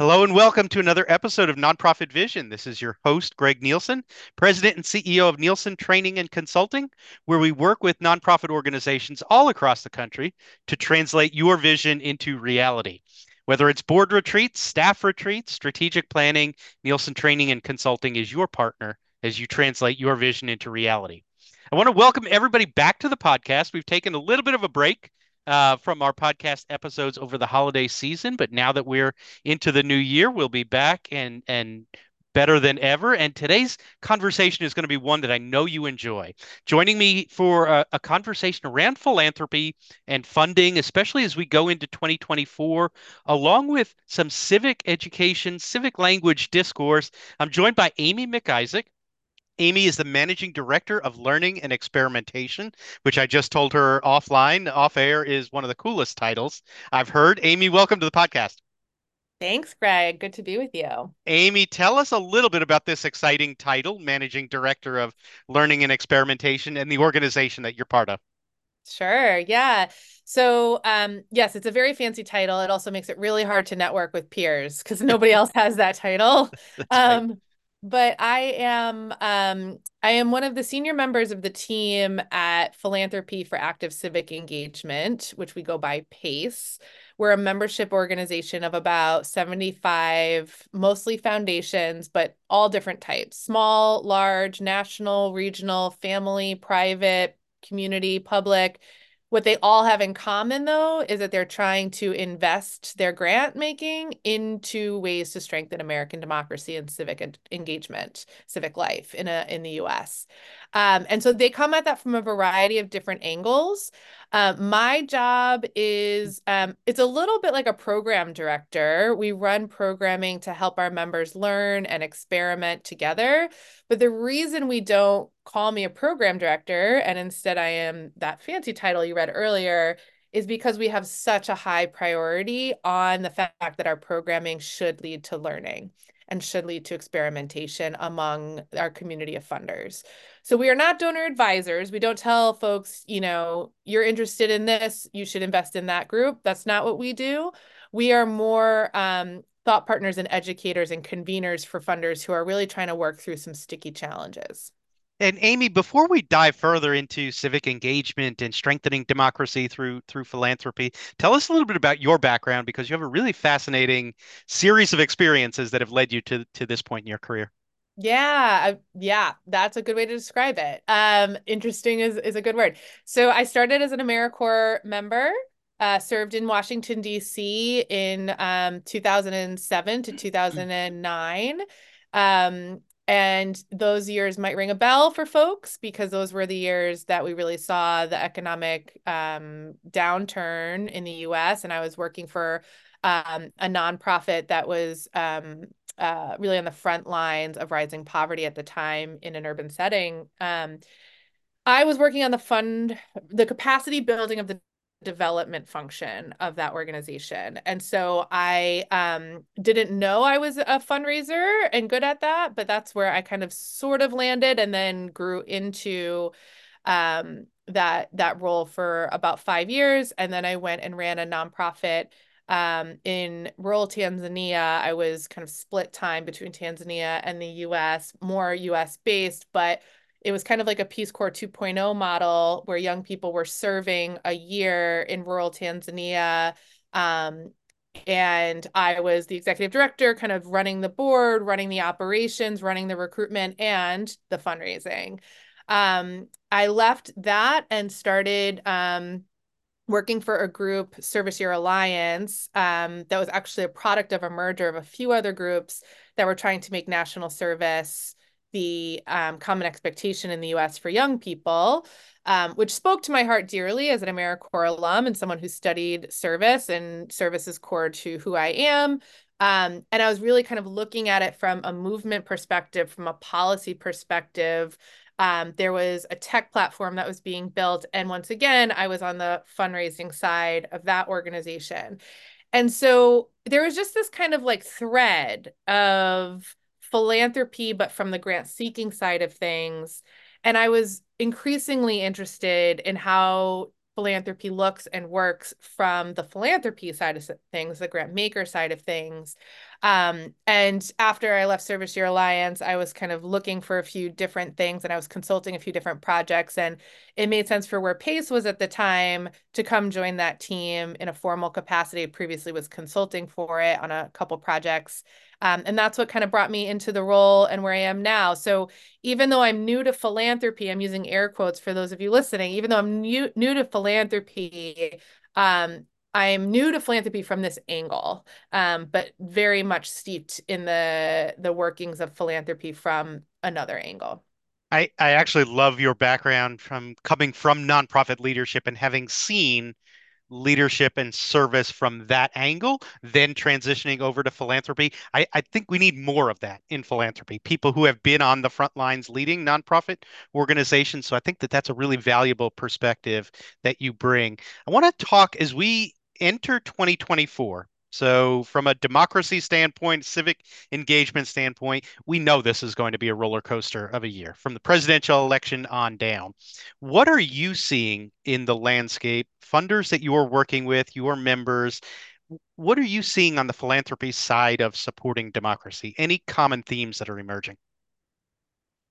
Hello and welcome to another episode of Nonprofit Vision. This is your host, Greg Nielsen, President and CEO of Nielsen Training and Consulting, where we work with nonprofit organizations all across the country to translate your vision into reality. Whether it's board retreats, staff retreats, strategic planning, Nielsen Training and Consulting is your partner as you translate your vision into reality. I want to welcome everybody back to the podcast. We've taken a little bit of a break uh, from our podcast episodes over the holiday season. But now that we're into the new year, we'll be back and and better than ever. And today's conversation is going to be one that I know you enjoy. Joining me for a, a, conversation around philanthropy and funding, especially as we go into 2024, along with some civic education, civic language discourse. I'm joined by Amy McIsaac. Amy is the managing director of learning and experimentation, which I just told her offline, off air, is one of the coolest titles I've heard. Amy, welcome to the podcast. Thanks, Greg. Good to be with you. Amy, tell us a little bit about this exciting title, Managing Director of Learning and Experimentation, and the organization that you're part of. Sure. Yeah. So, um, yes, it's a very fancy title. It also makes it really hard to network with peers because nobody else has that title. um, right but I am um, I am one of the senior members of the team at Philanthropy for Active Civic Engagement, which we go by PACE. We're a membership organization of about 75, mostly foundations, but all different types small, large, national, regional, family, private, community, public what they all have in common, though, is that they're trying to invest their grant making into ways to strengthen American democracy and civic engagement, civic life in a in the U.S. Um, and so they come at that from a variety of different angles. Uh, my job is um, it's a little bit like a program director. We run programming to help our members learn and experiment together. But the reason we don't call me a program director and instead I am that fancy title you read earlier is because we have such a high priority on the fact that our programming should lead to learning and should lead to experimentation among our community of funders. So we are not donor advisors. We don't tell folks, you know, you're interested in this, you should invest in that group. That's not what we do. We are more um, thought partners and educators and conveners for funders who are really trying to work through some sticky challenges. And Amy, before we dive further into civic engagement and strengthening democracy through through philanthropy, tell us a little bit about your background because you have a really fascinating series of experiences that have led you to to this point in your career. Yeah, yeah, that's a good way to describe it. Um, interesting is is a good word. So I started as an AmeriCorps member, uh, served in Washington D.C. in um, 2007 to 2009. Um, and those years might ring a bell for folks because those were the years that we really saw the economic um, downturn in the US. And I was working for um, a nonprofit that was um, uh, really on the front lines of rising poverty at the time in an urban setting. Um, I was working on the fund, the capacity building of the development function of that organization. And so I um, didn't know I was a fundraiser and good at that, but that's where I kind of sort of landed and then grew into um, that that role for about five years. And then I went and ran a nonprofit um, in rural Tanzania. I was kind of split time between Tanzania and the US, more US based, but it was kind of like a Peace Corps 2.0 model where young people were serving a year in rural Tanzania. Um, and I was the executive director, kind of running the board, running the operations, running the recruitment, and the fundraising. Um, I left that and started um, working for a group, Service Year Alliance, um, that was actually a product of a merger of a few other groups that were trying to make national service the um, common expectation in the US for young people, um, which spoke to my heart dearly as an AmeriCorps alum and someone who studied service, and service is core to who I am. Um, and I was really kind of looking at it from a movement perspective, from a policy perspective. Um, there was a tech platform that was being built. And once again, I was on the fundraising side of that organization. And so there was just this kind of like thread of philanthropy, but from the grant seeking side of things. And I was increasingly interested in how philanthropy looks and works from the philanthropy side of things, the grant maker side of things. Um, and after I left Service Year Alliance, I was kind of looking for a few different things and I was consulting a few different projects. And it made sense for where Pace was at the time to come join that team in a formal capacity. I previously was consulting for it on a couple projects. Um, and that's what kind of brought me into the role and where I am now. So even though I'm new to philanthropy, I'm using air quotes for those of you listening, even though I'm new, new to philanthropy, um, I'm new to philanthropy from this angle, um, but very much steeped in the the workings of philanthropy from another angle. I, I actually love your background from coming from nonprofit leadership and having seen leadership and service from that angle, then transitioning over to philanthropy. I, I think we need more of that in philanthropy. People who have been on the front lines leading nonprofit organizations. So I think that that's a really valuable perspective that you bring. I want to talk as we enter 2024. So, from a democracy standpoint, civic engagement standpoint, we know this is going to be a roller coaster of a year from the presidential election on down. What are you seeing in the landscape? Funders that you are working with, your members, what are you seeing on the philanthropy side of supporting democracy? Any common themes that are emerging?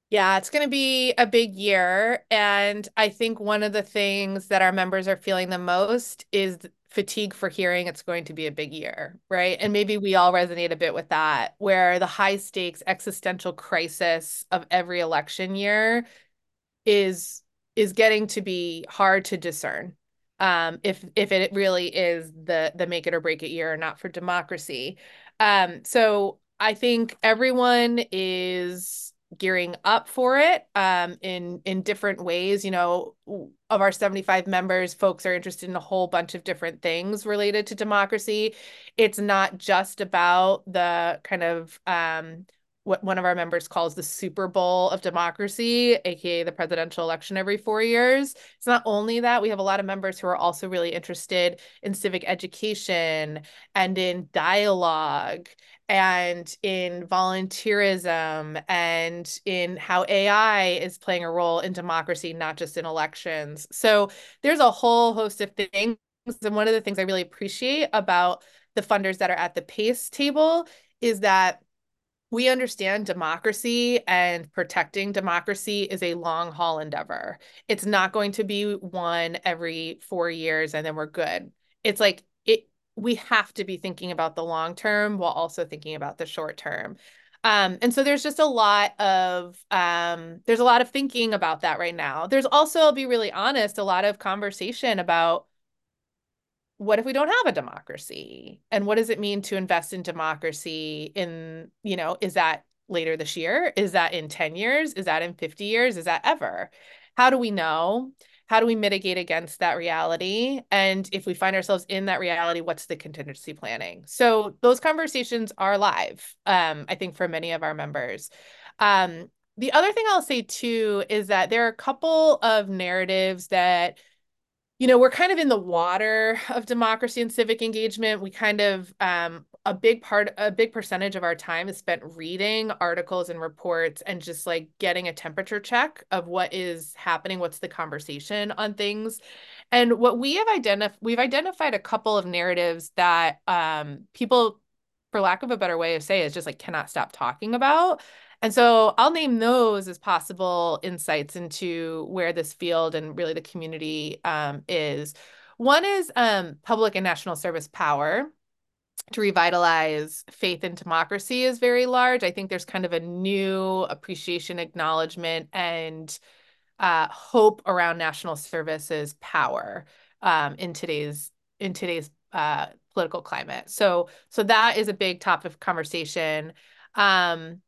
Yeah, it's going to be a big year. And I think one of the things that our members are feeling the most is fatigue for hearing it's going to be a big year, right? And maybe we all resonate a bit with that, where the high stakes existential crisis of every election year is is getting to be hard to discern. Um, if if it really is the the make it or break it year or not for democracy. Um, so I think everyone is gearing up for it um, in in different ways. You know, of our 75 members, folks are interested in a whole bunch of different things related to democracy. It's not just about the kind of um, what one of our members calls the Super Bowl of democracy, aka the presidential election every four years. It's not only that, we have a lot of members who are also really interested in civic education and in dialogue and in volunteerism and in how AI is playing a role in democracy, not just in elections. So there's a whole host of things. And one of the things I really appreciate about the funders that are at the PACE table is that we understand democracy and protecting democracy is a long haul endeavor. It's not going to be one every four years and then we're good. It's like it we have to be thinking about the long term while also thinking about the short term. Um, and so there's just a lot of um, there's a lot of thinking about that right now. There's also, I'll be really honest, a lot of conversation about what if we don't have a democracy and what does it mean to invest in democracy in you know is that later this year is that in 10 years is that in 50 years is that ever how do we know how do we mitigate against that reality? And if we find ourselves in that reality, what's the contingency planning? So those conversations are live, um, I think, for many of our members. Um, the other thing I'll say too is that there are a couple of narratives that you know, we're kind of in the water of democracy and civic engagement. We kind of um, a big part, a big percentage of our time is spent reading articles and reports and just like getting a temperature check of what is happening, what's the conversation on things. And what we have identified, we've identified a couple of narratives that um, people, for lack of a better way of say, is just like cannot stop talking about. And so I'll name those as possible insights into where this field and really the community um, is. One is um, public and national service power to revitalize faith in democracy is very large. I think there's kind of a new appreciation, acknowledgement, and uh, hope around national services power um, in today's in today's uh, political climate. So so that is a big topic of conversation. Um,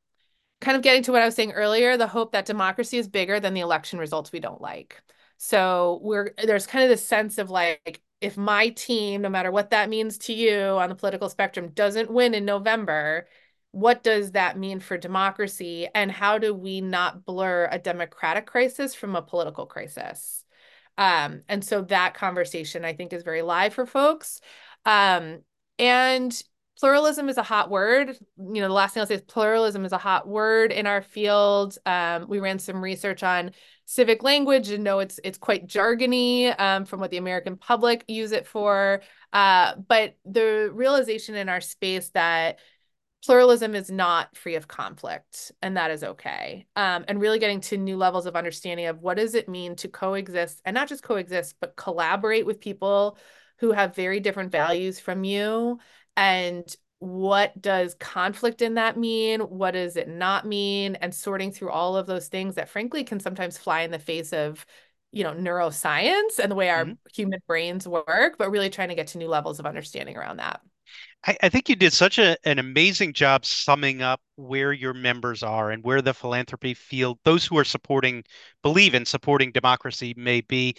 kind of getting to what I was saying earlier, the hope that democracy is bigger than the election results we don't like. So we're there's kind of this sense of like if my team, no matter what that means to you on the political spectrum, doesn't win in November, what does that mean for democracy? And how do we not blur a democratic crisis from a political crisis? Um, and so that conversation I think is very live for folks. Um, and pluralism is a hot word. You know, the last thing I'll say is pluralism is a hot word in our field. Um, we ran some research on civic language and know it's it's quite jargony um, from what the American public use it for. Uh, but the realization in our space that pluralism is not free of conflict, and that is okay. Um, and really getting to new levels of understanding of what does it mean to coexist and not just coexist, but collaborate with people who have very different values from you and what does conflict in that mean? What does it not mean? And sorting through all of those things that frankly can sometimes fly in the face of, you know, neuroscience and the way our mm-hmm. human brains work, but really trying to get to new levels of understanding around that. I, I think you did such a, an amazing job summing up where your members are and where the philanthropy field, those who are supporting, believe in supporting democracy may be.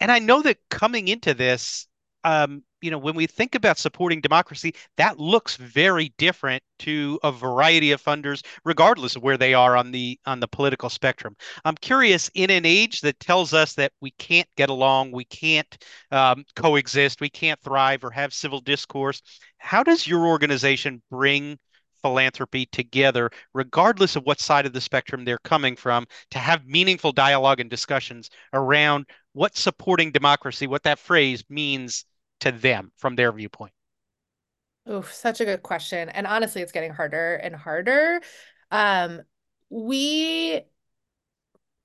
And I know that coming into this, um, you know, when we think about supporting democracy, that looks very different to a variety of funders, regardless of where they are on the on the political spectrum. I'm curious, in an age that tells us that we can't get along, we can't um, coexist, we can't thrive or have civil discourse, how does your organization bring philanthropy together, regardless of what side of the spectrum they're coming from, to have meaningful dialogue and discussions around what supporting democracy, what that phrase means to them from their viewpoint? Oh, such a good question. And honestly, it's getting harder and harder. Um, we,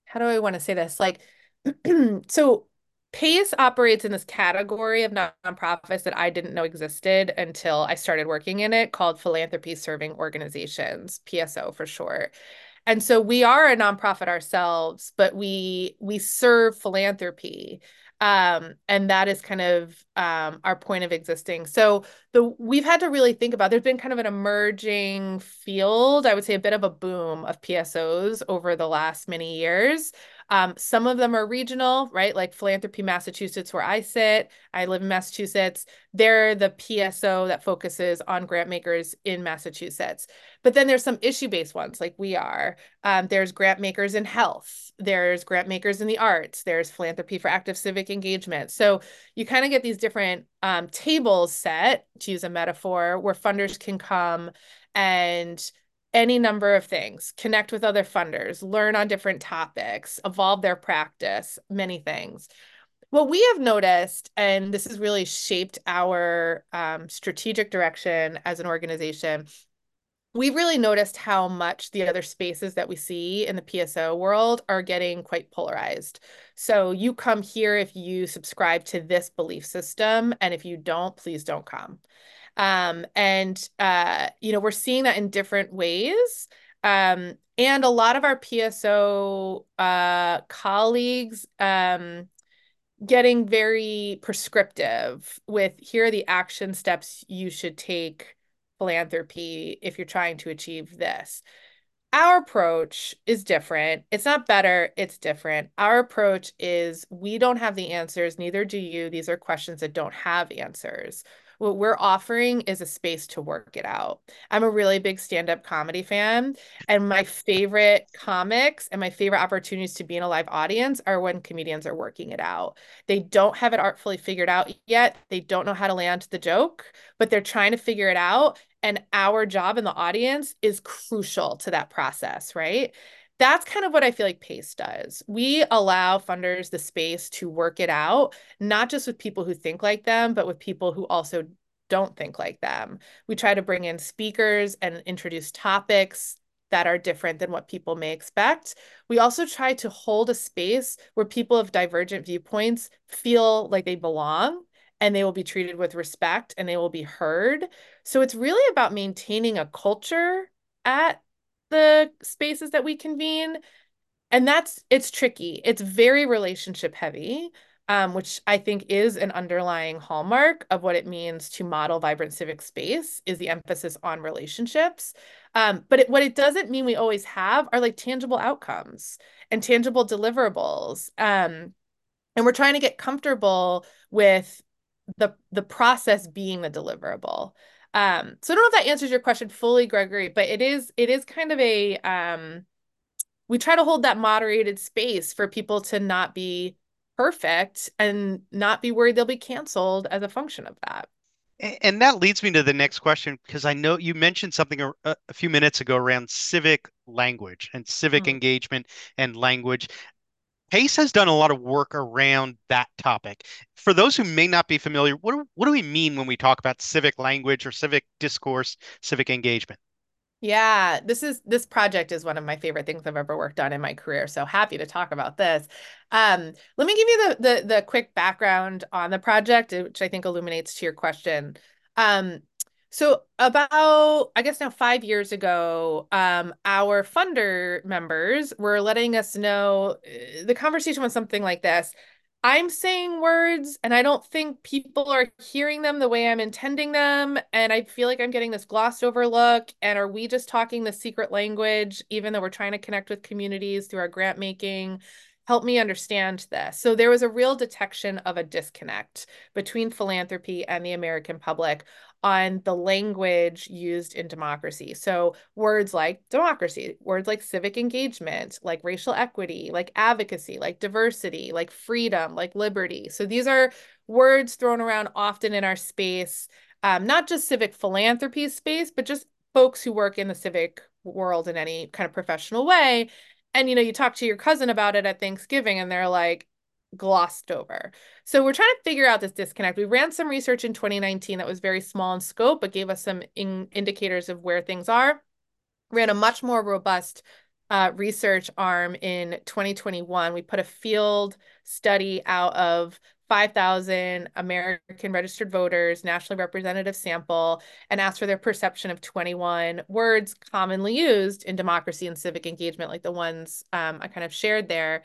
how do I want to say this? Like, so PACE operates in this category of nonprofits that I didn't know existed until I started working in it called Philanthropy Serving Organizations, PSO for short. And so we are a nonprofit ourselves, but we we serve philanthropy um, and that is kind of um, our point of existing. So the we've had to really think about there's been kind of an emerging field i would say a bit of a boom of psos over the last many years um, some of them are regional, right? Like Philanthropy Massachusetts, where I sit. I live in Massachusetts. They're the PSO that focuses on grant makers in Massachusetts. But then there's some issue based ones, like we are. Um, there's grant makers in health. There's grant makers in the arts. There's philanthropy for active civic engagement. So you kind of get these different um, tables set, to use a metaphor, where funders can come and any number of things, connect with other funders, learn on different topics, evolve their practice, many things. What we have noticed, and this has really shaped our um, strategic direction as an organization, we've really noticed how much the other spaces that we see in the PSO world are getting quite polarized. So you come here if you subscribe to this belief system, and if you don't, please don't come. Um, and, uh, you know, we're seeing that in different ways. Um, and a lot of our PSO uh, colleagues um, getting very prescriptive with here are the action steps you should take philanthropy if you're trying to achieve this. Our approach is different. It's not better, it's different. Our approach is we don't have the answers, neither do you. These are questions that don't have answers. What we're offering is a space to work it out. I'm a really big stand up comedy fan, and my favorite comics and my favorite opportunities to be in a live audience are when comedians are working it out. They don't have it artfully figured out yet, they don't know how to land the joke, but they're trying to figure it out. And our job in the audience is crucial to that process, right? That's kind of what I feel like PACE does. We allow funders the space to work it out, not just with people who think like them, but with people who also don't think like them. We try to bring in speakers and introduce topics that are different than what people may expect. We also try to hold a space where people of divergent viewpoints feel like they belong and they will be treated with respect and they will be heard. So it's really about maintaining a culture at the spaces that we convene. And that's it's tricky. It's very relationship heavy. Um, which I think is an underlying hallmark of what it means to model vibrant civic space is the emphasis on relationships. Um, but it, what it doesn't mean we always have are like tangible outcomes and tangible deliverables. Um, and we're trying to get comfortable with the the process being the deliverable. Um, so I don't know if that answers your question fully, Gregory, but it is it is kind of a um, we try to hold that moderated space for people to not be perfect and not be worried they'll be canceled as a function of that. And that leads me to the next question because I know you mentioned something a, a, few minutes ago around civic language and civic mm-hmm. engagement and language. PACE has done a lot of work around that topic. For those who may not be familiar, what do, what do we mean when we talk about civic language or civic discourse, civic engagement? Yeah, this is this project is one of my favorite things I've ever worked on in my career. So happy to talk about this. Um, let me give you the, the the quick background on the project, which I think illuminates to your question. Um, so about, I guess now five years ago, um, our funder members were letting us know uh, the conversation was something like this. I'm saying words and I don't think people are hearing them the way I'm intending them. And I feel like I'm getting this glossed over look. And are we just talking the secret language, even though we're trying to connect with communities through our grant making? Help me understand this. So there was a real detection of a disconnect between philanthropy and the American public on the language used in democracy. So words like democracy, words like civic engagement, like racial equity, like advocacy, like diversity, like freedom, like liberty. So these are words thrown around often in our space, um, not just civic philanthropy space, but just folks who work in the civic world in any kind of professional way. And you know, you talk to your cousin about it at Thanksgiving and they're like, glossed over. So we're trying to figure out this disconnect. We ran some research in 2019 that was very small in scope, but gave us some in indicators of where things are. Ran a much more robust uh, research arm in 2021. We put a field study out of 5,000 American registered voters, nationally representative sample, and asked for their perception of 21 words commonly used in democracy and civic engagement, like the ones um, I kind of shared there.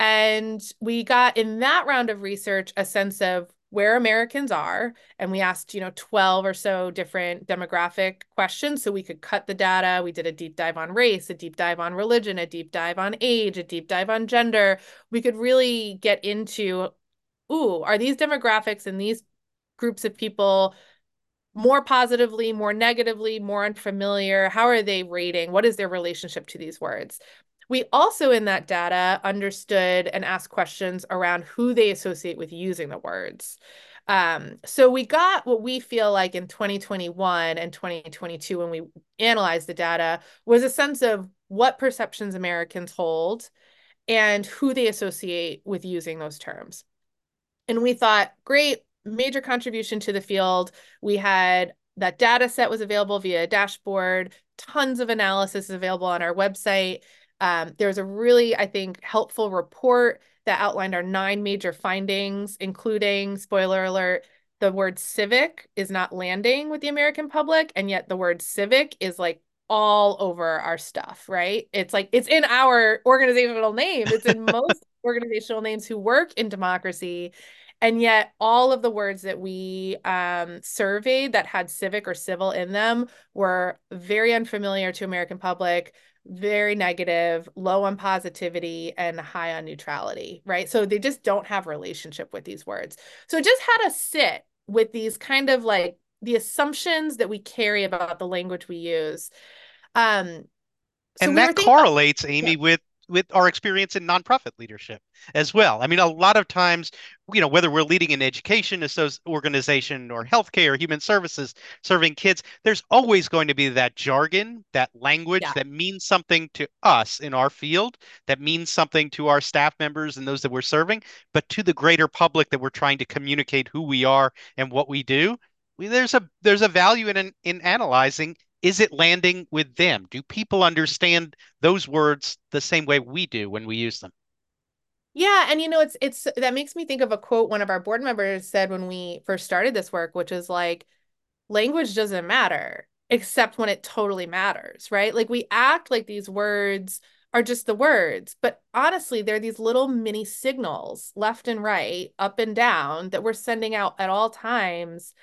And we got in that round of research a sense of where Americans are. And we asked, you know, 12 or so different demographic questions so we could cut the data. We did a deep dive on race, a deep dive on religion, a deep dive on age, a deep dive on gender. We could really get into, ooh, are these demographics and these groups of people more positively, more negatively, more unfamiliar? How are they rating? What is their relationship to these words? We also, in that data, understood and asked questions around who they associate with using the words. Um, so we got what we feel like in 2021 and 2022 when we analyzed the data was a sense of what perceptions Americans hold and who they associate with using those terms. And we thought, great, major contribution to the field. We had that data set was available via a dashboard, tons of analysis available on our website. Um, there's a really, I think, helpful report that outlined our nine major findings, including, spoiler alert, the word civic is not landing with the American public, and yet the word civic is like all over our stuff, right? It's like it's in our organizational name, it's in most organizational names who work in democracy. And yet, all of the words that we um, surveyed that had civic or civil in them were very unfamiliar to American public, very negative, low on positivity, and high on neutrality, right? So they just don't have relationship with these words. So just had to sit with these kind of like the assumptions that we carry about the language we use. Um, so and we that correlates, about, Amy, yeah. with with our experience in nonprofit leadership as well. I mean, a lot of times, you know, whether we're leading an education organization or healthcare or human services serving kids, there's always going to be that jargon, that language yeah. that means something to us in our field, that means something to our staff members and those that we're serving, but to the greater public that we're trying to communicate who we are and what we do. There's a there's a value in in analyzing is it landing with them? Do people understand those words the same way we do when we use them? Yeah, and you know, it's it's that makes me think of a quote one of our board members said when we first started this work, which is like, language doesn't matter except when it totally matters, right? Like we act like these words are just the words, but honestly, they're these little mini signals left and right, up and down that we're sending out at all times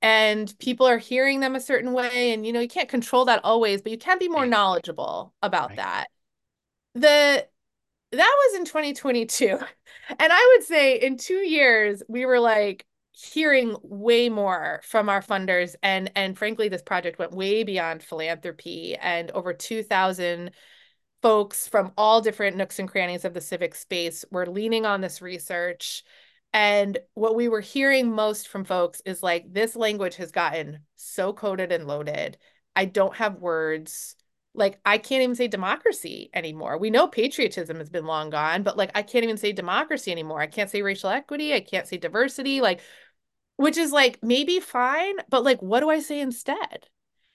and people are hearing them a certain way and you know you can't control that always but you can be more knowledgeable about right. that the that was in 2022 and i would say in 2 years we were like hearing way more from our funders and and frankly this project went way beyond philanthropy and over 2000 folks from all different nooks and crannies of the civic space were leaning on this research and what we were hearing most from folks is like, this language has gotten so coded and loaded. I don't have words. like I can't even say democracy anymore. We know patriotism has been long gone, but like I can't even say democracy anymore. I can't say racial equity. I can't say diversity. Like, which is like maybe fine, but like, what do I say instead?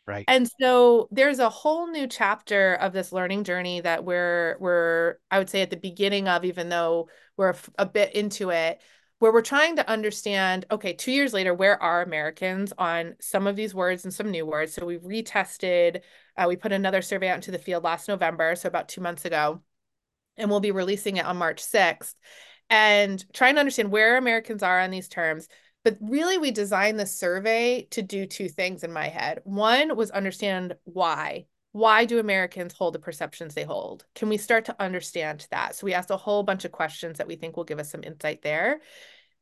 Right. And so there's a whole new chapter of this learning journey that we're we're I would say at the beginning of, even though we're a bit into it, where we're trying to understand, okay, two years later, where are Americans on some of these words and some new words? So we retested, uh, we put another survey out into the field last November, so about two months ago, and we'll be releasing it on March 6th, and trying to understand where Americans are on these terms. But really, we designed the survey to do two things in my head. One was understand why why do Americans hold the perceptions they hold? Can we start to understand that? So we asked a whole bunch of questions that we think will give us some insight there.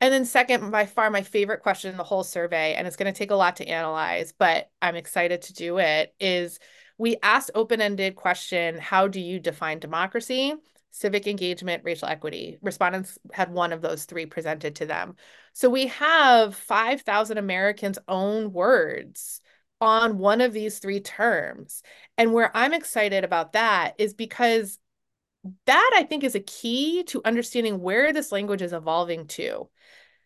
And then second, by far my favorite question in the whole survey, and it's going to take a lot to analyze, but I'm excited to do it, is we asked open-ended question, how do you define democracy? Civic engagement, racial equity. Respondents had one of those three presented to them. So we have 5,000 Americans' own words on one of these three terms. And where I'm excited about that is because that I think is a key to understanding where this language is evolving to.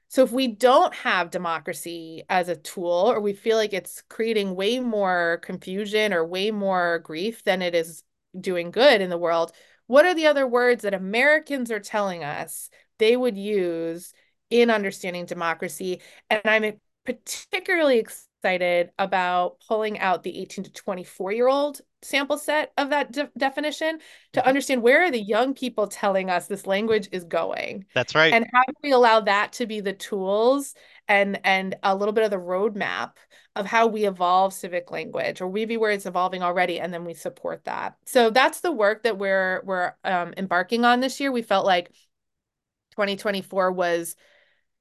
So if we don't have democracy as a tool, or we feel like it's creating way more confusion or way more grief than it is doing good in the world, what are the other words that Americans are telling us they would use in understanding democracy? And I'm particularly excited about pulling out the 18 to 24 year old sample set of that de definition to mm-hmm. understand where are the young people telling us this language is going. That's right. And how do we allow that to be the tools and and a little bit of the roadmap of how we evolve civic language or maybe where it's evolving already and then we support that. So that's the work that we're we're um, embarking on this year. We felt like 2024 was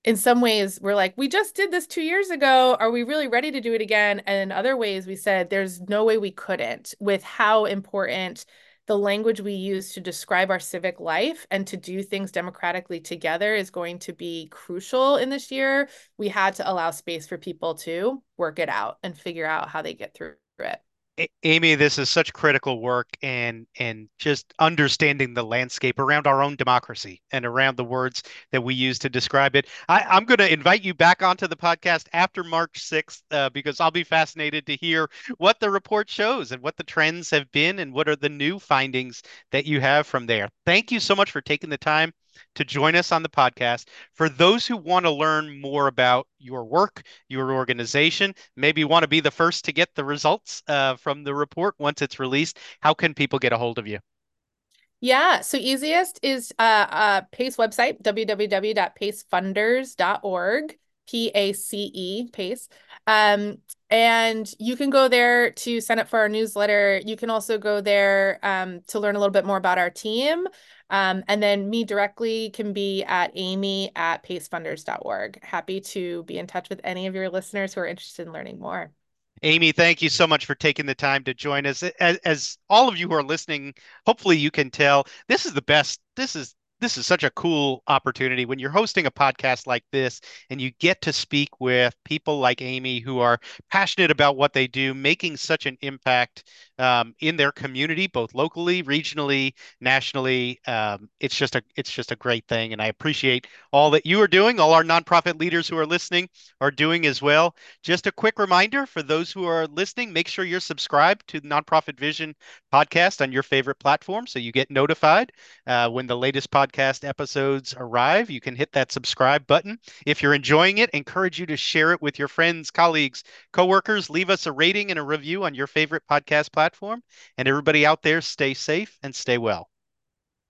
in some ways we're like we just did this two years ago. Are we really ready to do it again? And in other ways we said there's no way we couldn't with how important the language we use to describe our civic life and to do things democratically together is going to be crucial in this year. We had to allow space for people to work it out and figure out how they get through it Amy, this is such critical work and and just understanding the landscape around our own democracy and around the words that we use to describe it. I, am going to invite you back onto the podcast after March 6th uh, because I'll be fascinated to hear what the report shows and what the trends have been and what are the new findings that you have from there. Thank you so much for taking the time to join us on the podcast. For those who want to learn more about your work, your organization, maybe want to be the first to get the results uh, from the report once it's released, how can people get a hold of you? Yeah, so easiest is uh, uh PACE website, www.pacefunders.org, P A C E, PACE. Um, and you can go there to sign up for our newsletter. You can also go there um, to learn a little bit more about our team. Um, and then me directly can be at amy at pacefunders.org. Happy to be in touch with any of your listeners who are interested in learning more. Amy, thank you so much for taking the time to join us. As, as all of you who are listening, hopefully you can tell this is the best. This is this is such a cool opportunity when you're hosting a podcast like this and you get to speak with people like Amy who are passionate about what they do, making such an impact um, in their community, both locally, regionally, nationally. Um, it's just a it's just a great thing, and I appreciate all that you are doing. All our nonprofit leaders who are listening are doing as well. Just a quick reminder for those who are listening: make sure you're subscribed to the Nonprofit Vision podcast on your favorite platform, so you get notified uh, when the latest podcast episodes arrive. You can hit that subscribe button. If you're enjoying it, encourage you to share it with your friends, colleagues, coworkers. Leave us a rating and a review on your favorite podcast platform platform. And everybody out there, stay safe and stay well.